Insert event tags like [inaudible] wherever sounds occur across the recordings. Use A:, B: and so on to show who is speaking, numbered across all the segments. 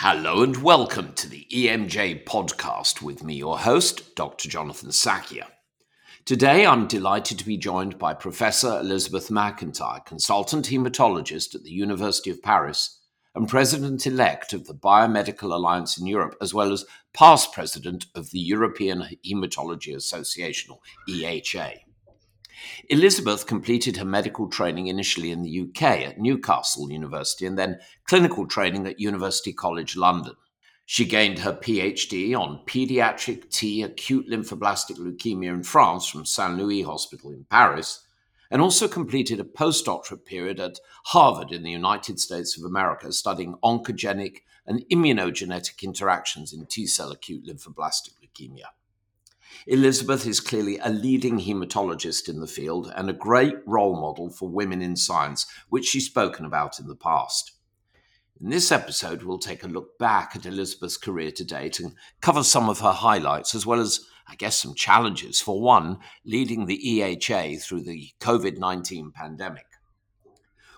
A: Hello and welcome to the EMJ podcast with me, your host, Dr. Jonathan Sackier. Today I'm delighted to be joined by Professor Elizabeth Macintyre, consultant hematologist at the University of Paris and president elect of the Biomedical Alliance in Europe, as well as past president of the European Hematology Association, or EHA. Elizabeth completed her medical training initially in the UK at Newcastle University and then clinical training at University College London. She gained her PhD on pediatric T acute lymphoblastic leukemia in France from Saint Louis Hospital in Paris, and also completed a postdoctorate period at Harvard in the United States of America studying oncogenic and immunogenetic interactions in T cell acute lymphoblastic leukemia. Elizabeth is clearly a leading hematologist in the field and a great role model for women in science, which she's spoken about in the past. In this episode, we'll take a look back at Elizabeth's career to date and cover some of her highlights, as well as, I guess, some challenges. For one, leading the EHA through the COVID 19 pandemic.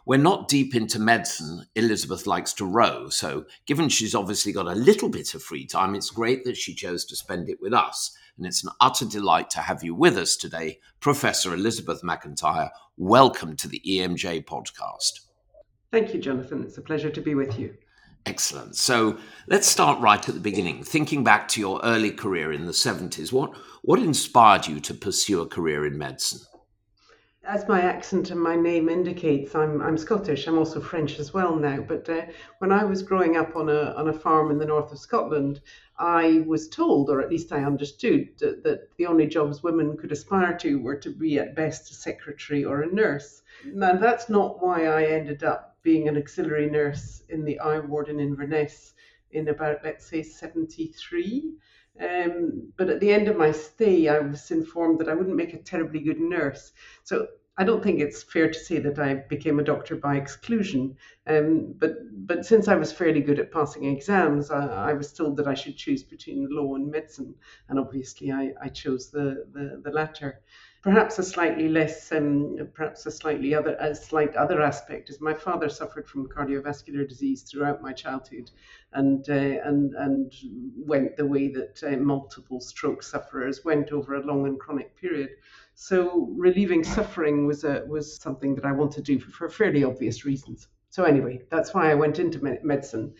A: We're not deep into medicine. Elizabeth likes to row, so given she's obviously got a little bit of free time, it's great that she chose to spend it with us and it's an utter delight to have you with us today, Professor Elizabeth Macintyre. Welcome to the EMJ podcast.
B: Thank you, Jonathan. It's a pleasure to be with you.
A: Excellent. So let's start right at the beginning. Thinking back to your early career in the 70s, what, what inspired you to pursue a career in medicine?
B: As my accent and my name indicates, I'm, I'm Scottish. I'm also French as well now. But uh, when I was growing up on a, on a farm in the north of Scotland, I was told, or at least I understood, that, that, the only jobs women could aspire to were to be at best a secretary or a nurse. Now, that's not why I ended up being an auxiliary nurse in the eye ward in Inverness in about, let's say, 73. Um, but at the end of my stay, I was informed that I wouldn't make a terribly good nurse. So I don't think it's fair to say that I became a doctor by exclusion. Um, but but since I was fairly good at passing exams, I, I, was told that I should choose between law and medicine, and obviously I, I chose the, the, the latter. Perhaps a slightly less, um, perhaps a slightly other, a slight other aspect is my father suffered from cardiovascular disease throughout my childhood, and uh, and and went the way that uh, multiple stroke sufferers went over a long and chronic period. So relieving suffering was a, was something that I wanted to do for, for fairly obvious reasons. So anyway, that's why I went into medicine.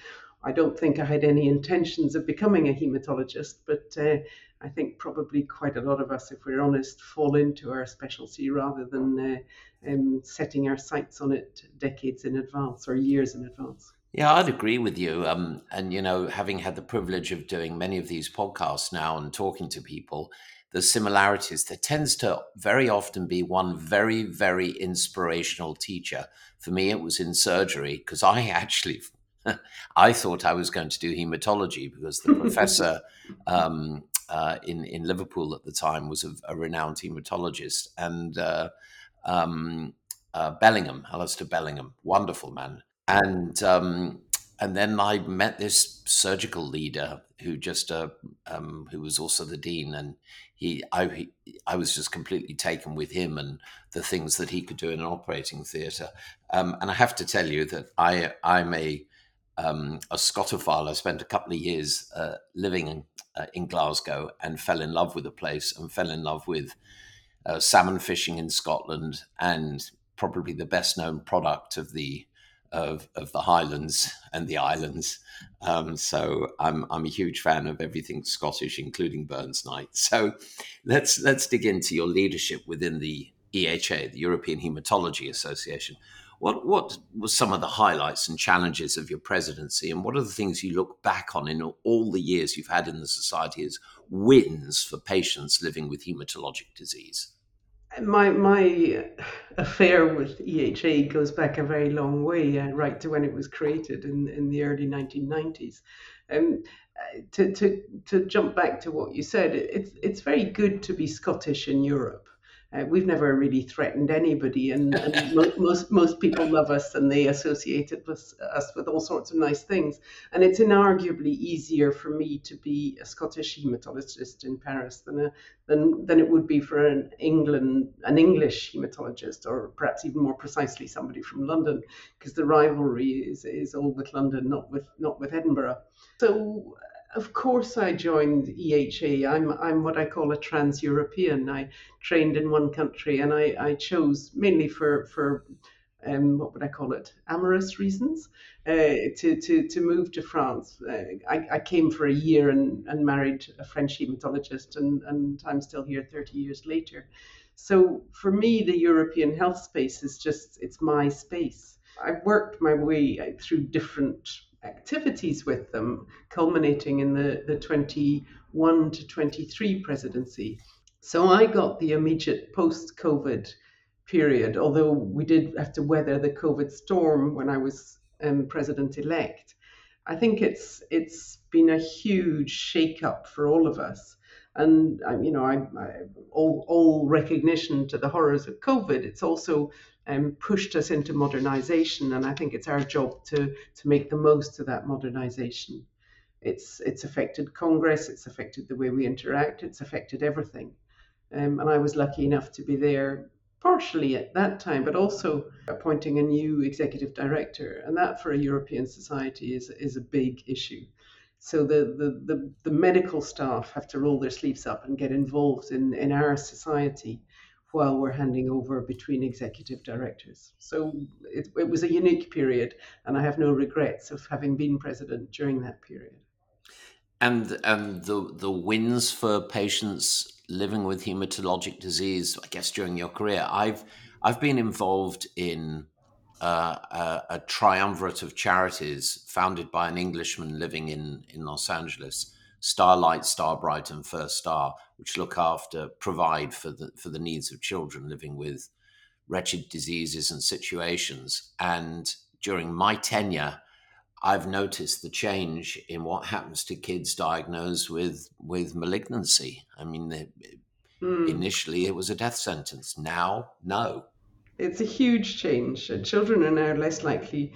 B: I don't think I had any intentions of becoming a hematologist, but uh, I think probably quite a lot of us, if we're honest, fall into our specialty rather than uh, um, setting our sights on it decades in advance or years in advance.
A: Yeah, I'd agree with you. Um, and, you know, having had the privilege of doing many of these podcasts now and talking to people, the similarities. There tends to very often be one very, very inspirational teacher. For me, it was in surgery because I [laughs] actually, [laughs] I thought I was going to do hematology because the professor [laughs] um, uh, in in Liverpool at the time was a, a renowned hematologist and uh, um, uh, Bellingham, Alistair Bellingham, wonderful man, and um, and then I met this surgical leader who just uh, um, who was also the dean, and he I he, I was just completely taken with him and the things that he could do in an operating theatre. Um, and I have to tell you that I I'm a um, a Scotophile. I spent a couple of years uh, living in, uh, in, Glasgow and fell in love with the place and fell in love with uh, salmon fishing in Scotland and probably the best known product of the of, of the Highlands and the islands. Um, so I'm I'm a huge fan of everything Scottish, including Burns Night. So let's let's dig into your leadership within the EHA, the European Hematology Association. What what was some of the highlights and challenges of your presidency, and what are the things you look back on in all the years you've had in the society as wins for patients living with hematologic disease?
B: My my affair with EHA goes back a very long way, uh, right to when it was created in in the early 1990s. Um, to, to to jump back to what you said, it's it's very good to be Scottish in Europe. Uh, we've never really threatened anybody, and, and [laughs] mo- most most people love us, and they associated with us with all sorts of nice things. And it's inarguably easier for me to be a Scottish hematologist in Paris than a, than than it would be for an England an English hematologist, or perhaps even more precisely somebody from London, because the rivalry is is all with London, not with not with Edinburgh. So of course, I joined EHA. I'm I'm what I call a trans-European. I trained in one country, and I, I chose mainly for for um, what would I call it? Amorous reasons uh, to, to to move to France. Uh, I, I came for a year and, and married a French hematologist, and, and I'm still here 30 years later. So for me, the European health space is just it's my space. I've worked my way through different activities with them, culminating in the, the 21 to 23 presidency. So I got the immediate post COVID period, although we did have to weather the COVID storm when I was um, president elect. I think it's it's been a huge shake-up for all of us, and you know, I, I, all all recognition to the horrors of COVID. It's also um, pushed us into modernization, and I think it's our job to to make the most of that modernization. It's it's affected Congress, it's affected the way we interact, it's affected everything, um, and I was lucky enough to be there partially at that time, but also appointing a new executive director, and that for a European society is is a big issue. So the, the, the, the medical staff have to roll their sleeves up and get involved in, in our society while we're handing over between executive directors. So it, it was a unique period, and I have no regrets of having been president during that period.
A: And and the the wins for patients living with hematologic disease, I guess during your career, I've I've been involved in uh, a, a, triumvirate of charities founded by an Englishman living in in Los Angeles Starlight, Starbright, and First Star, which look after, provide for the for the needs of children living with wretched diseases and situations. And during my tenure, I've noticed the change in what happens to kids diagnosed with with malignancy. I mean, the, mm. initially it was a death sentence. Now, no.
B: It's a huge change. Children are now less likely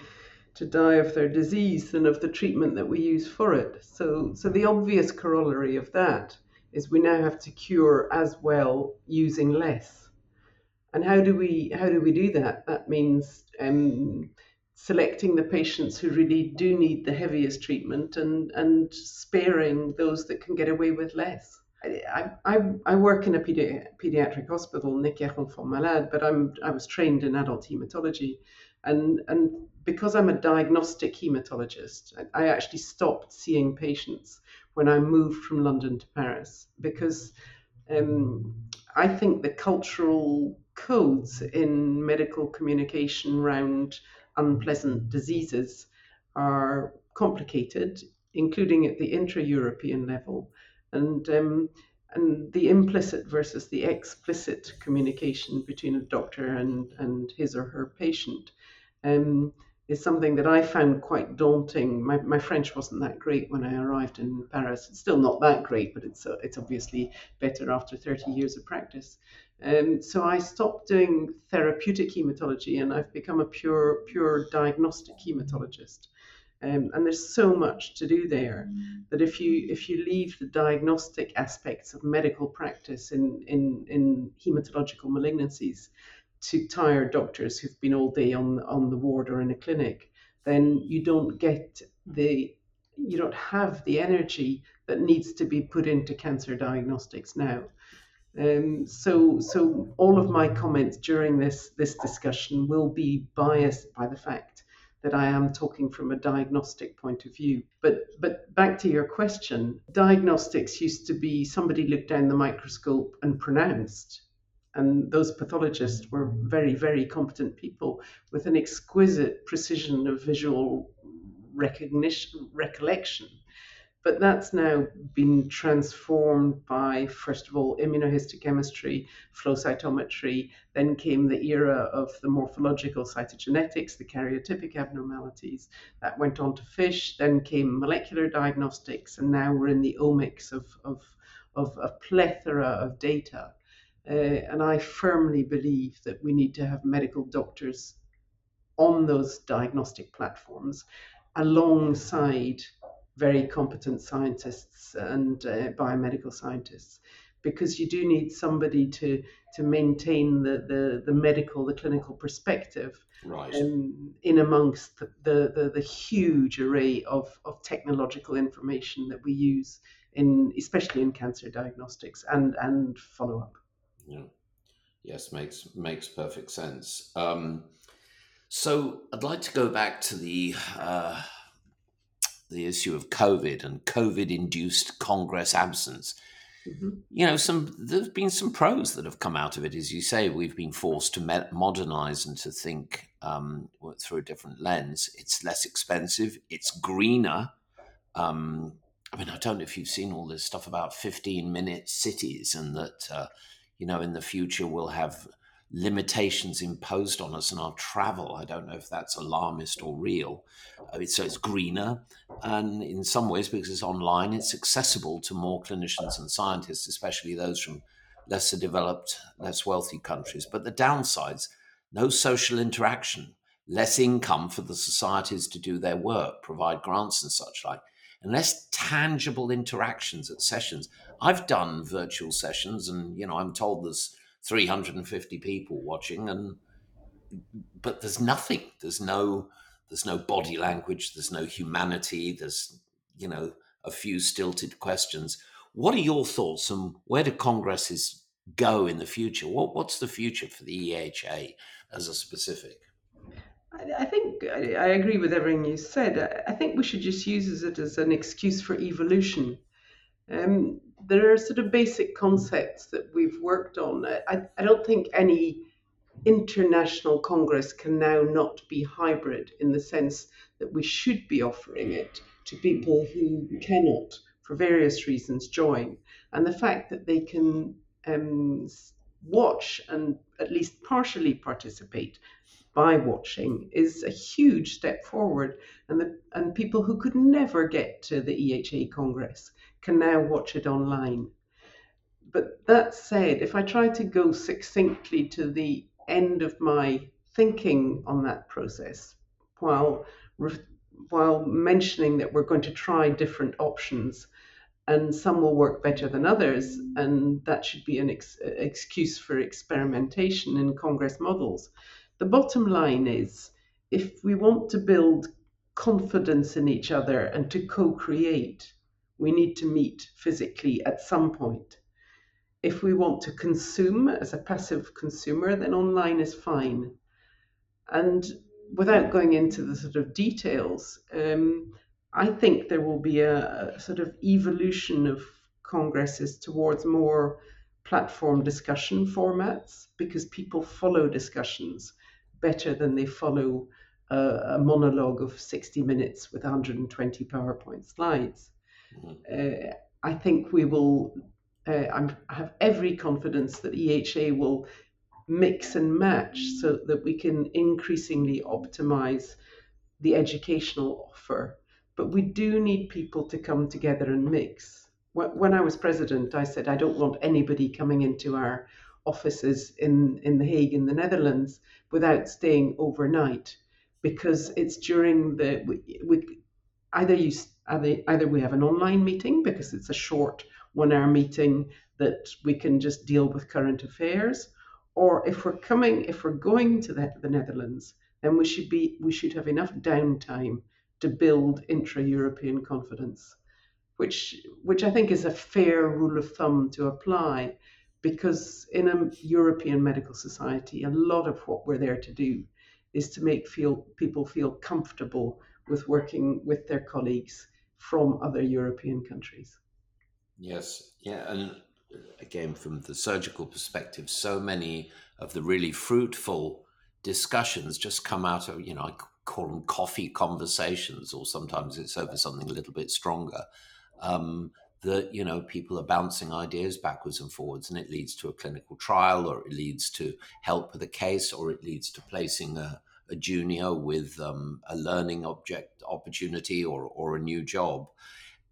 B: to die of their disease than of the treatment that we use for it. So, so the obvious corollary of that is we now have to cure as well using less. And how do we how do we do that? That means um, selecting the patients who really do need the heaviest treatment and and sparing those that can get away with less. I, I, I work in a pedi- pediatric hospital, Necker Enfants Malades, but I'm I was trained in adult hematology, and and because I'm a diagnostic hematologist, I actually stopped seeing patients when I moved from London to Paris because um, I think the cultural codes in medical communication around unpleasant diseases are complicated, including at the intra-European level, and um, and the implicit versus the explicit communication between a doctor and, and his or her patient um, is something that I found quite daunting. My, my French wasn't that great when I arrived in Paris. It's still not that great, but it's uh, it's obviously better after 30 years of practice. Um, so I stopped doing therapeutic hematology and I've become a pure pure diagnostic hematologist. Um, and there's so much to do there that if you if you leave the diagnostic aspects of medical practice in in, in hematological malignancies to tired doctors who've been all day on on the ward or in a clinic, then you don't get the you don't have the energy that needs to be put into cancer diagnostics now. Um, so, so all of my comments during this this discussion will be biased by the fact that I am talking from a diagnostic point of view. But but back to your question, diagnostics used to be somebody looked down the microscope and pronounced. And those pathologists were very, very competent people with an exquisite precision of visual recognition, recollection. But that's now been transformed by, first of all, immunohistochemistry, flow cytometry. Then came the era of the morphological cytogenetics, the karyotypic abnormalities. That went on to FISH. Then came molecular diagnostics. And now we're in the omics of, of, of a plethora of data. Uh, and I firmly believe that we need to have medical doctors on those diagnostic platforms alongside very competent scientists and uh, biomedical scientists because you do need somebody to to maintain the the, the medical the clinical perspective
A: right.
B: um, in amongst the, the, the, the, huge array of, of technological information that we use in especially in cancer diagnostics and and follow up
A: yeah. Yes makes makes perfect sense. Um, so I'd like to go back to the uh, the issue of COVID and COVID induced Congress absence. Mm-hmm. You know, some there's been some pros that have come out of it, as you say. We've been forced to modernize and to think um, through a different lens. It's less expensive. It's greener. Um, I mean, I don't know if you've seen all this stuff about 15 minute cities and that, uh, you know, in the future we'll have limitations imposed on us in our travel. I don't know if that's alarmist or real. Uh, so it's greener, and in some ways, because it's online, it's accessible to more clinicians and scientists, especially those from lesser developed, less wealthy countries. But the downsides no social interaction, less income for the societies to do their work, provide grants and such like, and less tangible interactions at sessions. I've done virtual sessions, and you know, I'm told there's 350 people watching and but there's nothing there's no there's no body language there's no humanity there's you know a few stilted questions what are your thoughts and where do congresses go in the future what what's the future for the EHA as a specific
B: I think I agree with everything you said. I think we should just use it as an excuse for evolution. Um, there are sort of basic concepts that we've worked on. I, I don't think any international congress can now not be hybrid in the sense that we should be offering it to people who cannot, for various reasons, join. And the fact that they can um, watch and at least partially participate by watching is a huge step forward. And, the, and people who could never get to the EHA Congress can now watch it online. But that said, if I try to go succinctly to the end of my thinking on that process, while while mentioning that we're going to try different options, and some will work better than others, and that should be an ex- excuse for experimentation in Congress models. The bottom line is, if we want to build confidence in each other and to co-create, we need to meet physically at some point. If we want to consume as a passive consumer, then online is fine. And without going into the sort of details, um, I think there will be a, a, sort of evolution of congresses towards more platform discussion formats because people follow discussions better than they follow a, a monologue of 60 minutes with 120 PowerPoint slides. Uh, I think we will. Uh, i have every confidence that EHA will mix and match so that we can increasingly optimize the educational offer. But we do need people to come together and mix. When I was president, I said I don't want anybody coming into our offices in, in The Hague in the Netherlands without staying overnight because it's during the we, we either you either we have an online meeting because it's a short one hour meeting that we can just deal with current affairs or if we're coming if we're going to the, the netherlands then we should be we should have enough downtime to build intra-european confidence which which i think is a fair rule of thumb to apply because in a european medical society a lot of what we're there to do is to make feel people feel comfortable with working with their colleagues from other European countries.
A: Yes, yeah, and again, from the surgical perspective, so many of the really fruitful discussions just come out of, you know, I call them coffee conversations, or sometimes it's over something a little bit stronger. Um, that you know people are bouncing ideas backwards and forwards and it leads to a clinical trial or it leads to help with a case or it leads to placing a, a junior with um, a learning object opportunity or, or a new job.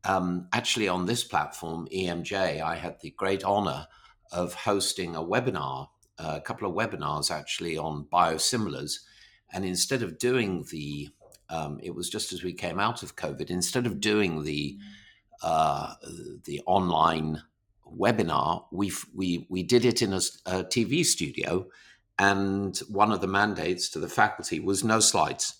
A: Um, actually, on this platform, EMJ, I had the great honor of hosting a webinar, a couple of webinars actually on biosimilars. And instead of doing the, um, it was just as we came out of COVID, instead of doing the, uh, the online webinar, we we we did it in a, a, TV studio, and one of the mandates to the faculty was no slides.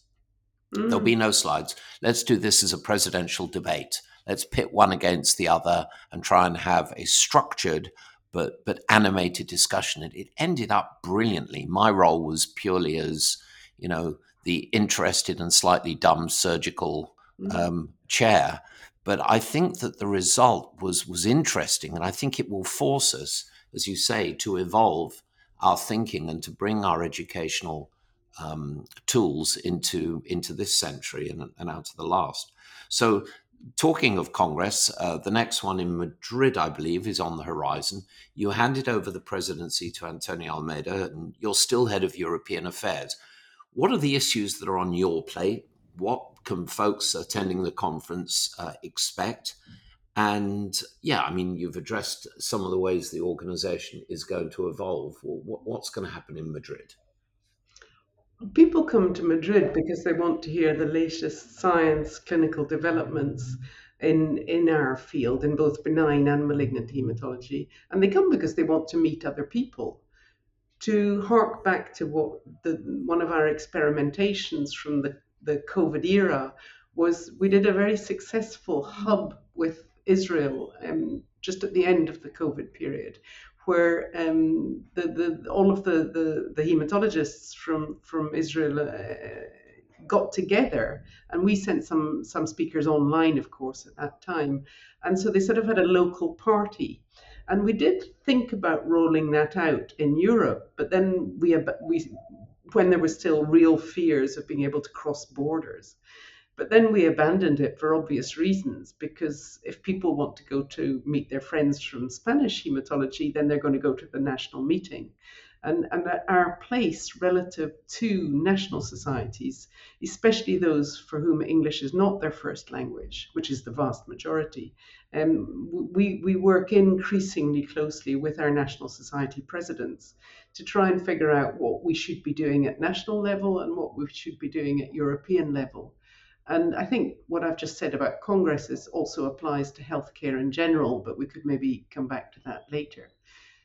A: Mm. There'll be no slides. Let's do this as a presidential debate. Let's pit one against the other and try and have a structured but but animated discussion. It, it ended up brilliantly. My role was purely as you know the interested and slightly dumb surgical mm. um, chair but I think that the result was was interesting, and I think it will force us, as you say, to evolve our thinking and to bring our educational um, tools into into this century and, and out of the last. So, talking of Congress, uh, the next one in Madrid, I believe, is on the horizon. You handed over the presidency to Antonio Almeida, and you're still head of European affairs. What are the issues that are on your plate? What can folks attending the conference uh, expect? And yeah, I mean, you've addressed some of the ways the organization is going to evolve. what's going to happen in Madrid?
B: People come to Madrid because they want to hear the latest science, clinical developments in in our field in both benign and malignant hematology, and they come because they want to meet other people. To hark back to what the one of our experimentations from the the COVID era was we did a very successful hub with Israel um, just at the end of the COVID period, where um, the, the, all of the, the, the hematologists from, from Israel uh, got together and we sent some, some speakers online, of course, at that time. And so they sort of had a local party. And we did think about rolling that out in Europe, but then we, we when there were still real fears of being able to cross borders. But then we abandoned it for obvious reasons, because if people want to go to meet their friends from Spanish hematology, then they're going to go to the national meeting. And, and our place relative to national societies, especially those for whom English is not their first language, which is the vast majority, um, we, we work increasingly closely with our national society presidents to try and figure out what we should be doing at national level and what we should be doing at European level. And I think what I've just said about congresses also applies to healthcare in general, but we could maybe come back to that later.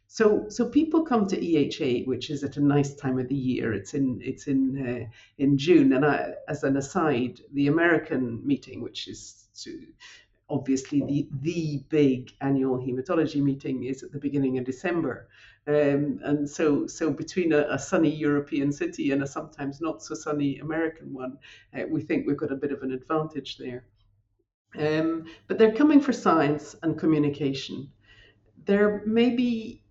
B: So, so people come to EHA, which is at a nice time of the year. It's in it's in uh, in June, and I, as an aside, the American meeting, which is obviously the the big annual hematology meeting, is at the beginning of December. Um, and so, so between a, a, sunny European city and a sometimes not so sunny American one, uh, we think we've got a bit of an advantage there. Um, but they're coming for science and communication. There may be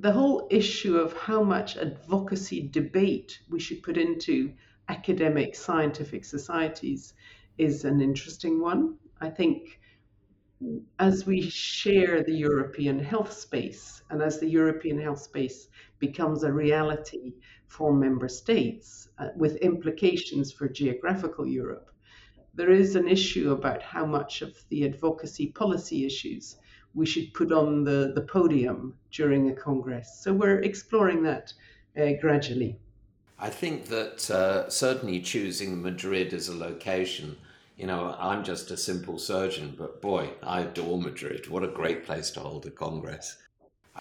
B: the whole issue of how much advocacy debate we should put into academic scientific societies is an interesting one. I think as we share the European health space and as the European health space becomes a reality for member states uh, with implications for geographical Europe, there is an issue about how much of the advocacy policy issues we should put on the, the podium during a congress. So we're exploring that uh, gradually.
A: I think that uh, certainly choosing Madrid as a location you know, I'm just a simple surgeon, but boy, I adore Madrid. What a great place to hold a congress.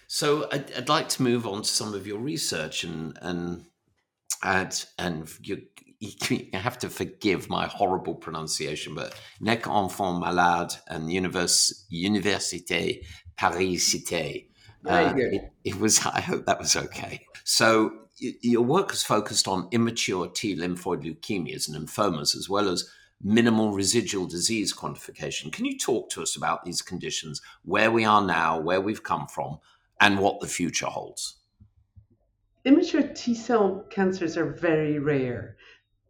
A: So I'd, I'd like to move on to some of your research and and add and you, you have to forgive my horrible pronunciation, but Nec Enfant Malade and Univers, Université Paris Cité. Uh, it, it was. [laughs] I hope that was okay. So your work has focused on immature T lymphoid leukemias and lymphomas, as well as minimal residual disease quantification. Can you talk to us about these conditions, where we are now, where we've come from, and what the future holds?
B: Immature T cell cancers are very rare.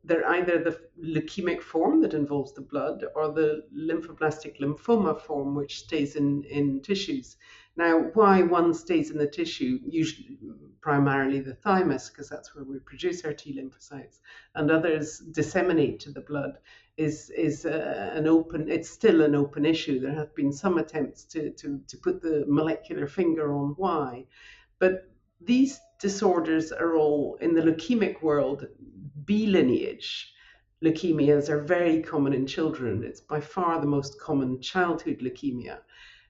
B: They're either the leukemic form that involves the blood or the lymphoblastic lymphoma form, which stays in, in tissues. Now, why one stays in the tissue usually primarily the thymus, because that's where we produce our T lymphocytes, and others disseminate to the blood, is is uh, an open. It's still an open issue. There have been some attempts to to to put the molecular finger on why, but these disorders are all in the leukemic world B lineage. Leukemias are very common in children. It's by far the most common childhood leukemia.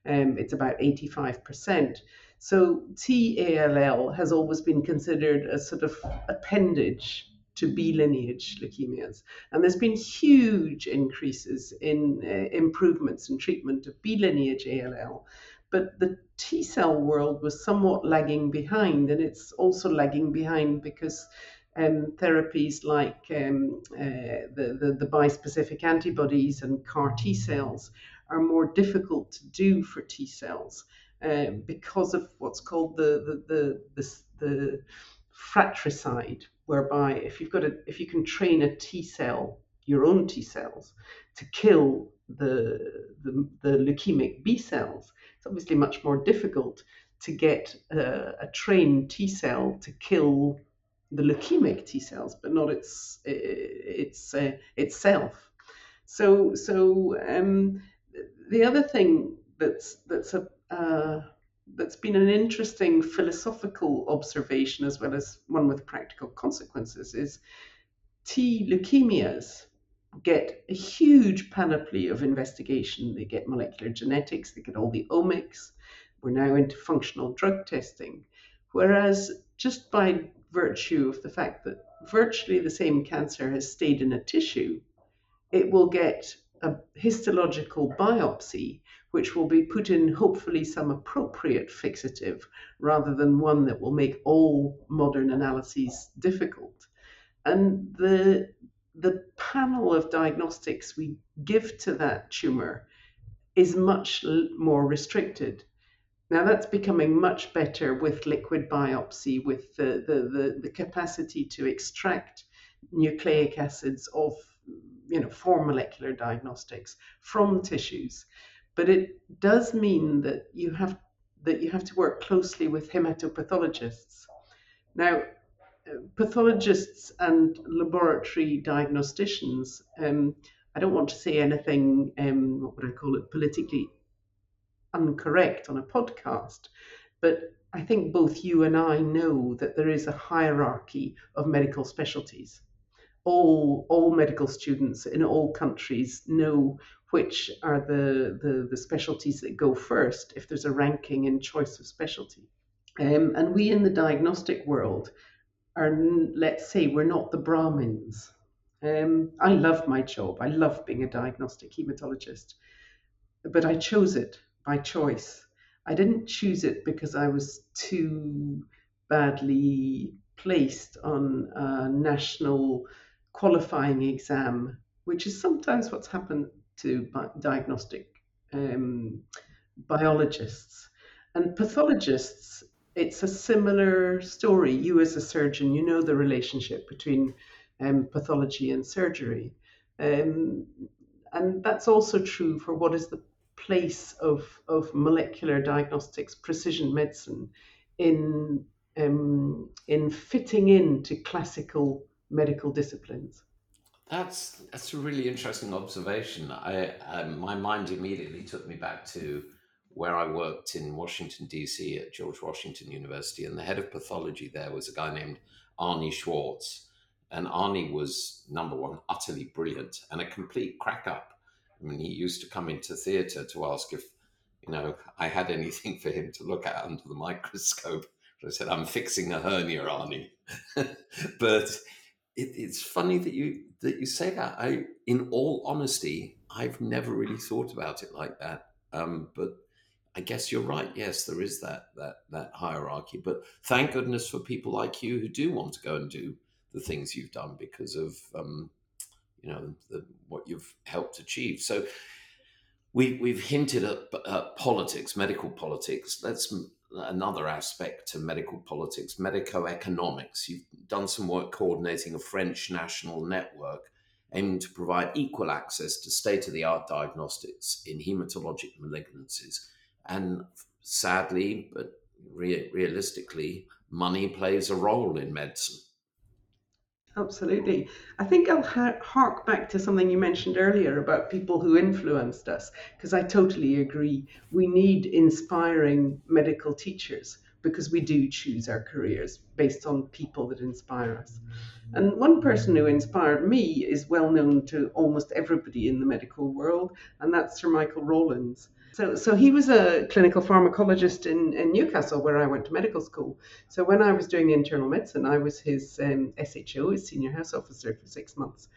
B: Um, it's about 85%. So TALL has always been considered a sort of appendage to B lineage leukemias. And there's been huge increases in uh, improvements in treatment of B lineage ALL. But the T cell world was somewhat lagging behind, and it's also lagging behind because um, therapies like um, uh, the, the, the bispecific antibodies and CAR T cells are more difficult to do for T cells uh, because of what's called the, the, the, the, the fratricide, whereby if you've got a, if you can train a T cell, your own T cells, to kill the, the, the leukemic B cells, it's obviously much more difficult to get a, a trained T cell to kill the leukemic T cells, but not its its uh, itself. So so um, the other thing that's that's a uh, that's been an interesting philosophical observation as well as one with practical consequences is T leukemias get a huge panoply of investigation. They get molecular genetics, they get all the omics. We're now into functional drug testing. Whereas just by virtue of the fact that virtually the same cancer has stayed in a tissue, it will get a histological biopsy, which will be put in hopefully some appropriate fixative rather than one that will make all modern analyses difficult. And the, the panel of diagnostics we give to that tumor is much more restricted. Now that's becoming much better with liquid biopsy, with the, the, the, the capacity to extract nucleic acids of you know, for molecular diagnostics from tissues. But it does mean that you have that you have to work closely with hematopathologists. Now, pathologists and laboratory diagnosticians, um, I don't want to say anything, um, what would I call it, politically incorrect on a podcast, but I think both you and I know that there is a hierarchy of medical specialties all all medical students in all countries know which are the, the, the specialties that go first if there's a ranking in choice of specialty. Um, and we in the diagnostic world are, let's say, we're not the Brahmins. Um, I love my job. I love being a diagnostic hematologist, but I chose it by choice. I didn't choose it because I was too badly placed on a national qualifying exam, which is sometimes what's happened to diagnostic um, biologists. And pathologists, it's a similar story. You, as a surgeon, you know the relationship between um, pathology and surgery. Um, and that's also true for what is the place of, of molecular diagnostics, precision medicine, in, um, in fitting into classical medical disciplines.
A: That's that's a really interesting observation. I um, my mind immediately took me back to where I worked in Washington D.C. at George Washington University, and the head of pathology there was a guy named Arnie Schwartz, and Arnie was number one, utterly brilliant and a complete crack up. I mean, he used to come into theatre to ask if you know I had anything for him to look at under the microscope. I said, "I'm fixing a hernia, Arnie," [laughs] but it, it's funny that you that you say that. I, in all honesty, I've never really thought about it like that. Um, but I guess you're right. Yes, there is that that that hierarchy. But thank goodness for people like you who do want to go and do the things you've done because of um, you know the, what you've helped achieve. So we we've hinted at, politics, medical politics. Let's another aspect to medical politics, medico-economics. You've done some work coordinating a French national network aiming to provide equal access to state-of-the-art diagnostics in hematologic malignancies. And sadly, but re- realistically, money plays a role in medicine.
B: Absolutely. I think I'll ha- hark back to something you mentioned earlier about people who influenced us, because I totally agree. We need inspiring medical teachers because we do choose our careers based on people that inspire us. And one person who inspired me is well known to almost everybody in the medical world, and that's Sir Michael Rawlins. So, so he was a clinical pharmacologist in, in Newcastle, where I went to medical school. So when I was doing internal medicine, I was his um, SHO, his senior house officer for six months.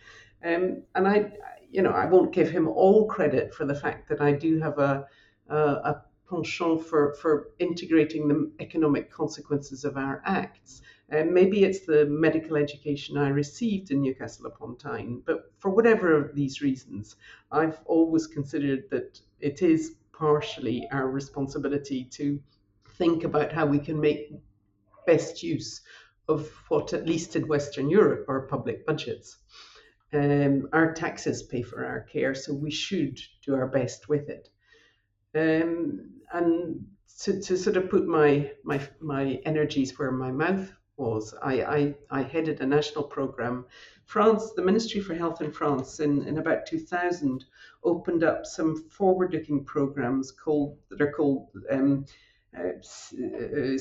B: Um, and I, you know, I won't give him all credit for the fact that I do have a, a, a penchant for, for integrating the economic consequences of our acts. And maybe it's the medical education I received in Newcastle upon Tyne, but for whatever of these reasons, I've always considered that it is partially our responsibility to think about how we can make best use of what, at least in Western Europe, are public budgets. Um, our taxes pay for our care, so we should do our best with it. Um, and to, to sort of put my, my, my energies where my mouth was, I, I, I headed a national program. France, the Ministry for Health in France, in, in about 2000, opened up some forward-looking programs called that are called um, uh, uh,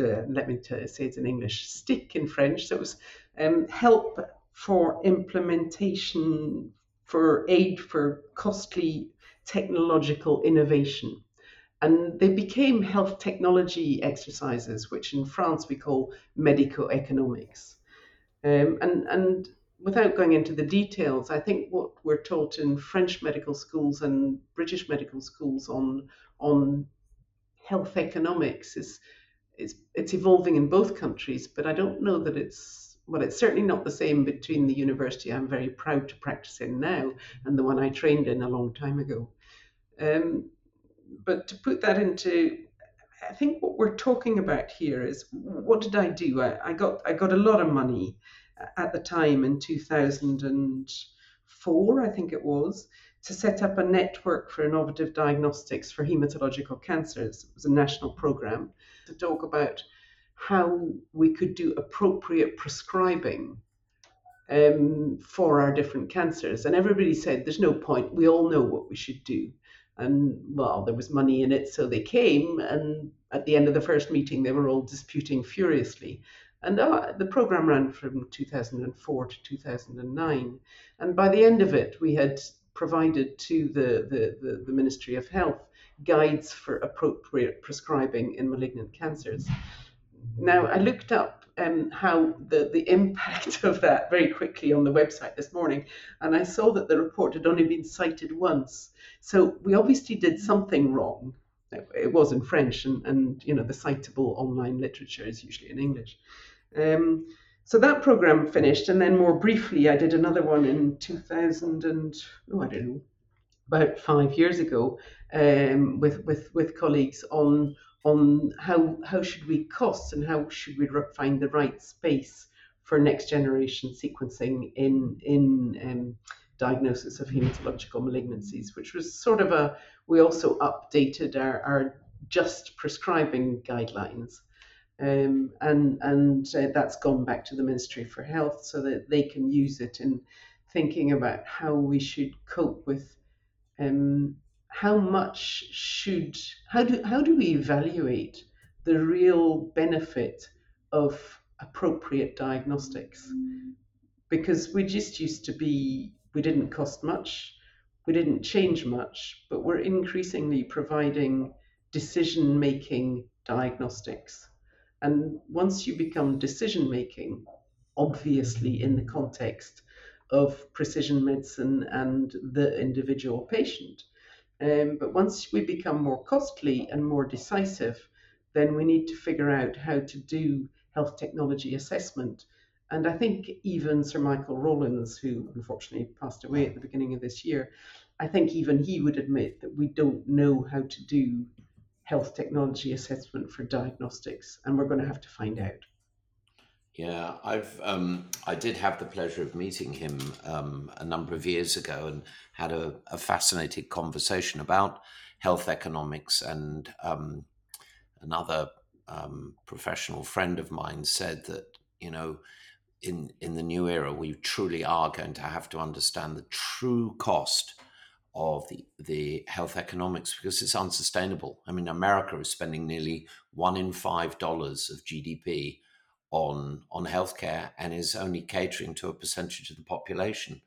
B: uh, let me t- say it in English, stick in French. So it was um, help for implementation, for aid for costly technological innovation. And they became health technology exercises, which in France we call medico economics. Um, and, and without going into the details, I think what we're taught in French medical schools and British medical schools on on health economics is is it's evolving in both countries, but I don't know that it's well, it's certainly not the same between the university I'm very proud to practice in now and the one I trained in a long time ago. Um, but to put that into I think what we're talking about here is what did I do? I, I got I got a lot of money at the time in 2004, I think it was, to set up a network for innovative diagnostics for hematological cancers. It was a national program to talk about how we could do appropriate prescribing um, for our different cancers. And everybody said, there's no point, we all know what we should do. And well, there was money in it, so they came. And at the end of the first meeting, they were all disputing furiously. And uh, the program ran from 2004 to 2009. And by the end of it, we had provided to the, the, the, the Ministry of Health guides for appropriate prescribing in malignant cancers. Now, I looked up um, how the, the impact [laughs] of that very quickly on the website this morning, and I saw that the report had only been cited once. So we obviously did something wrong. It was in French, and, and you know the citable online literature is usually in English. Um, so that program finished, and then more briefly, I did another one in 2000 and oh, I don't know, about five years ago, um, with with with colleagues on on how how should we cost and how should we find the right space for next generation sequencing in in um, diagnosis of hematological malignancies, which was sort of a we also updated our, our just prescribing guidelines. Um, and and uh, that's gone back to the Ministry for Health so that they can use it in thinking about how we should cope with um, how much should how do how do we evaluate the real benefit of appropriate diagnostics? Because we just used to be we didn't cost much we didn't change much but we're increasingly providing decision making diagnostics. And once you become decision making, obviously in the context of precision medicine and the individual patient, um, but once we become more costly and more decisive, then we need to figure out how to do health technology assessment. And I think even Sir Michael Rawlins, who unfortunately passed away at the beginning of this year, I think even he would admit that we don't know how to do health technology assessment for diagnostics, and we're going to have to find out.
A: Yeah, I've um, I did have the pleasure of meeting him um, a number of years ago and had a, a fascinating conversation about health economics and um, another um, professional friend of mine said that you know in in the new era we truly are going to have to understand the true cost of the the health economics because it's unsustainable. I mean, America is spending nearly one in five dollars of GDP on on healthcare and is only catering to a percentage of the population.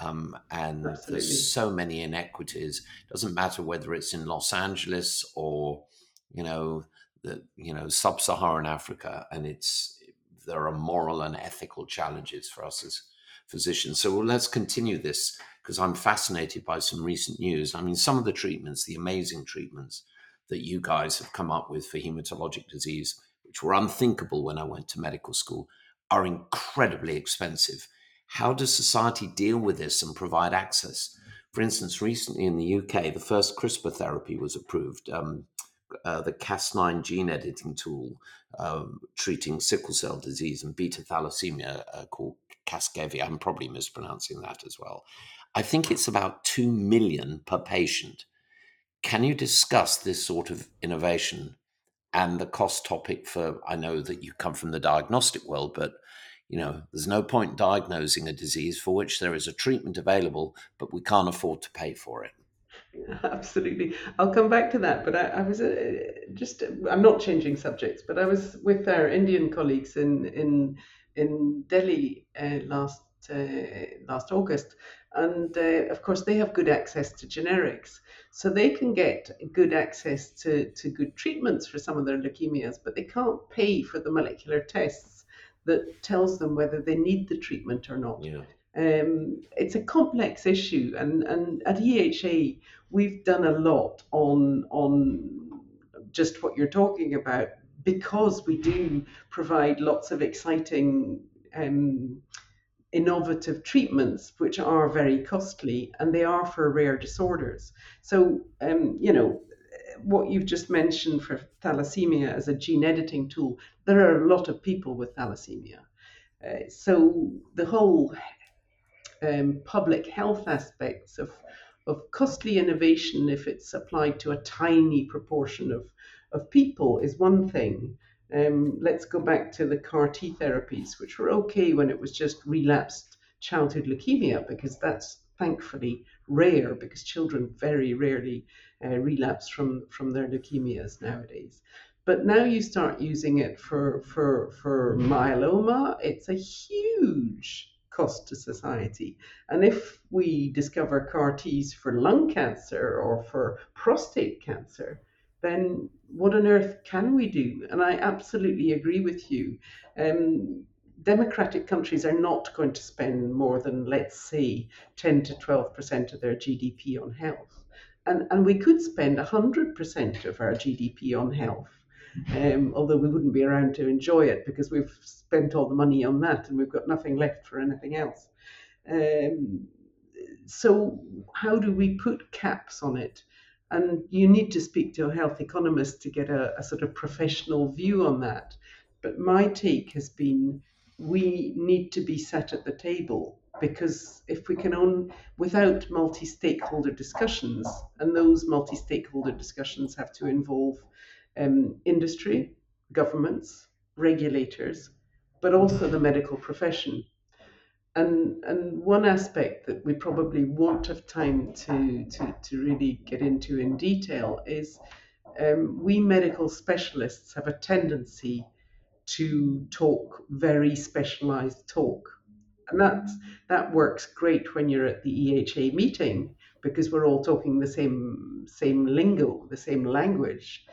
A: Um, and Absolutely. there's so many inequities. It doesn't matter whether it's in Los Angeles or you know the you know sub-Saharan Africa, and it's there are moral and ethical challenges for us as physicians. So well, let's continue this because I'm fascinated by some recent news. I mean, some of the treatments, the amazing treatments that you guys have come up with for hematologic disease, which were unthinkable when I went to medical school, are incredibly expensive. How does society deal with this and provide access? For instance, recently in the UK, the first CRISPR therapy was approved. Um, uh, the Cas9 gene editing tool um, treating sickle cell disease and beta thalassemia uh, called Casgevy. I'm probably mispronouncing that as well. I think it's about 2 million per patient. Can you discuss this sort of innovation and the cost topic for I know that you come from the diagnostic world but you know there's no point diagnosing a disease for which there is a treatment available but we can't afford to pay for it [laughs]
B: Absolutely. I'll come back to that, but I, I was uh, just, I'm not changing subjects, but I was with our Indian colleagues in, in, in Delhi uh, last, uh, last August. And uh, of course, they have good access to generics. So they can get good access to, to good treatments for some of their leukemias, but they can't pay for the molecular tests that tells them whether they need the treatment or not.
A: Yeah.
B: Um, it's a complex issue, and, and at EHA we've done a lot on on just what you're talking about because we do provide lots of exciting um, innovative treatments which are very costly and they are for rare disorders so um, you know what you've just mentioned for thalassemia as a gene editing tool there are a lot of people with thalassemia uh, so the whole um, public health aspects of, of costly innovation, if it's applied to a tiny proportion of, of people, is one thing. Um, let's go back to the CAR T therapies, which were okay when it was just relapsed childhood leukemia, because that's thankfully rare, because children very rarely uh, relapse from, from their leukemias nowadays. But now you start using it for, for, for myeloma, it's a huge cost to society. And if we discover CAR Ts for lung cancer or for prostate cancer, then what on earth can we do? And I absolutely agree with you. Um, democratic countries are not going to spend more than, let's say, 10 to 12% of their GDP on health. And, and we could spend 100% of our GDP on health um, although we wouldn't be around to enjoy it because we've spent all the money on that and we've got nothing left for anything else. Um, so, how do we put caps on it? And you need to speak to a health economist to get a, a sort of professional view on that. But my take has been we need to be set at the table because if we can own without multi-stakeholder discussions and those multi-stakeholder discussions have to involve um, industry, governments, regulators, but also the medical profession. And, and one aspect that we probably won't have time to, to, to really get into in detail is um, we medical specialists have a tendency to talk very specialized talk. And that, that works great when you're at the EHA meeting because we're all talking the same, same lingo, the same language.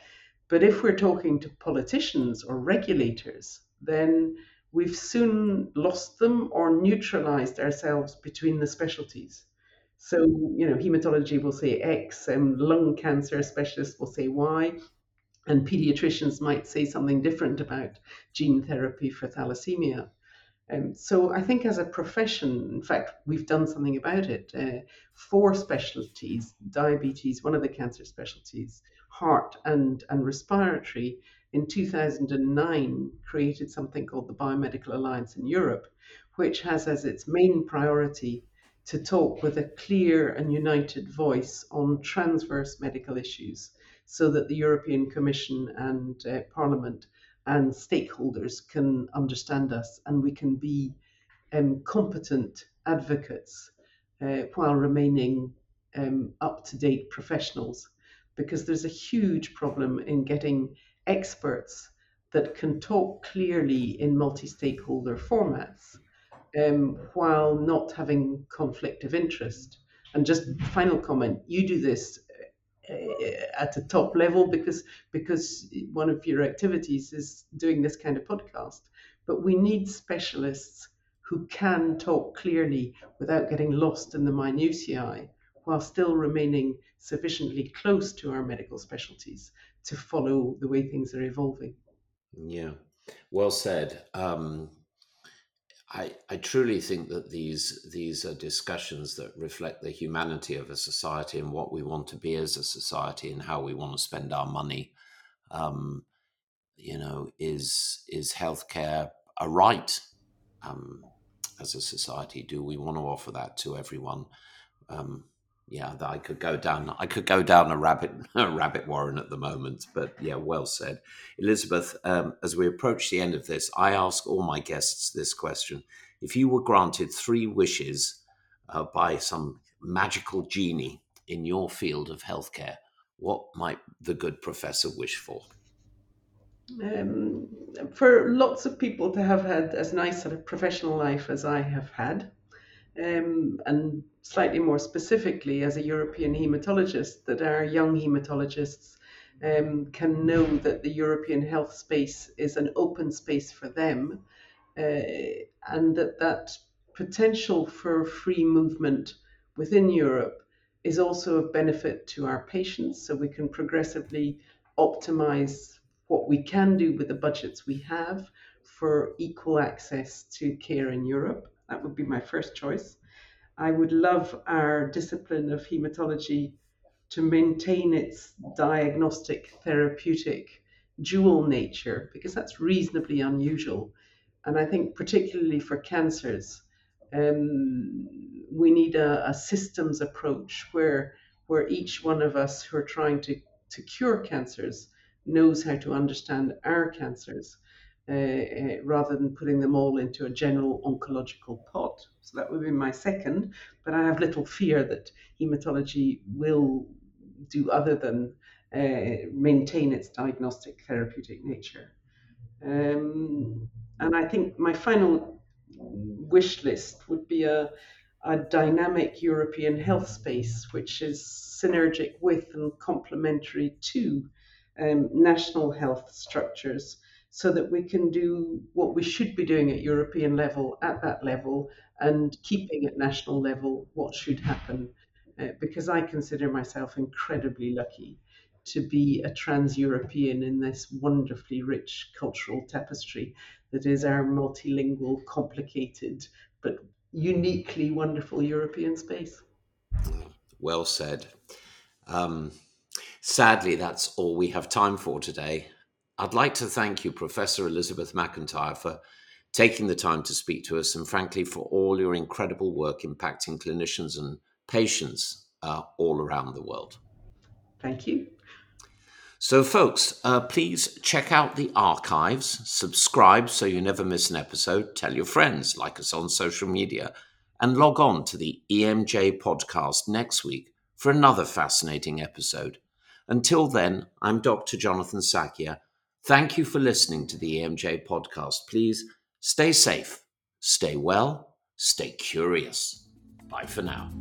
B: But if we're talking to politicians or regulators, then we've soon lost them or neutralized ourselves between the specialties. So, you know, hematology will say X, and lung cancer specialists will say Y, and pediatricians might say something different about gene therapy for thalassemia. Um, so I think as a profession, in fact, we've done something about it. Uh, four specialties, diabetes, one of the cancer specialties, heart and, and respiratory, in 2009 created something called the Biomedical Alliance in Europe, which has as its main priority to talk with a clear and united voice on transverse medical issues. so that the European Commission and uh, Parliament and stakeholders can understand us and we can be um, competent advocates uh, while remaining um, up to date professionals. Because there's a huge problem in getting experts that can talk clearly in multi stakeholder formats um, while not having conflict of interest. And just final comment you do this uh, at a top level because because one of your activities is doing this kind of podcast but we need specialists who can talk clearly without getting lost in the minutiae while still remaining sufficiently close to our medical specialties to follow the way things are evolving.
A: Yeah, well said. Um, I, I truly think that these these are discussions that reflect the humanity of a society and what we want to be as a society and how we want to spend our money. Um, you know, is is healthcare a right um, as a society? Do we want to offer that to everyone? Um, yeah, I could go down. I could go down a rabbit [laughs] a rabbit warren at the moment, but yeah, well said, Elizabeth. Um, as we approach the end of this, I ask all my guests this question: If you were granted three wishes uh, by some magical genie in your field of healthcare, what might the good professor wish for?
B: Um, for lots of people to have had as nice a professional life as I have had, um, and slightly more specifically as a European hematologist, that our young hematologists um, can know that the European health space is an open space for them, uh, and that that potential for free movement within Europe is also of benefit to our patients, so we can progressively optimize what we can do with the budgets we have for equal access to care in Europe. That would be my first choice. I would love our discipline of hematology to maintain its diagnostic, therapeutic, dual nature, because that's reasonably unusual. And I think, particularly for cancers, um, we need a, a, systems approach where, where each one of us who are trying to, to cure cancers knows how to understand our cancers uh, uh, rather than putting them all into a general oncological pot. So that would be my second. But I have little fear that hematology will do other than uh, maintain its diagnostic therapeutic nature. Um, and I think my final wish list would be a, a dynamic European health space, which is synergic with and complementary to um, national health structures so that we can do what we should be doing at European level at that level and keeping at national level what should happen. Uh, because I consider myself incredibly lucky to be a trans European in this wonderfully rich cultural tapestry that is our multilingual, complicated, but uniquely wonderful European space.
A: Well said. Um, sadly, that's all we have time for today. I'd like to thank you, Professor Elizabeth Macintyre, for taking the time to speak to us and, frankly, for all your incredible work impacting clinicians and patients uh, all around the world.
B: Thank you.
A: So, folks, uh, please check out the archives, subscribe so you never miss an episode, tell your friends, like us on social media, and log on to the EMJ podcast next week for another fascinating episode. Until then, I'm Dr. Jonathan Sackier Thank you for listening to the EMJ podcast. Please stay safe, stay well, stay curious. Bye for now.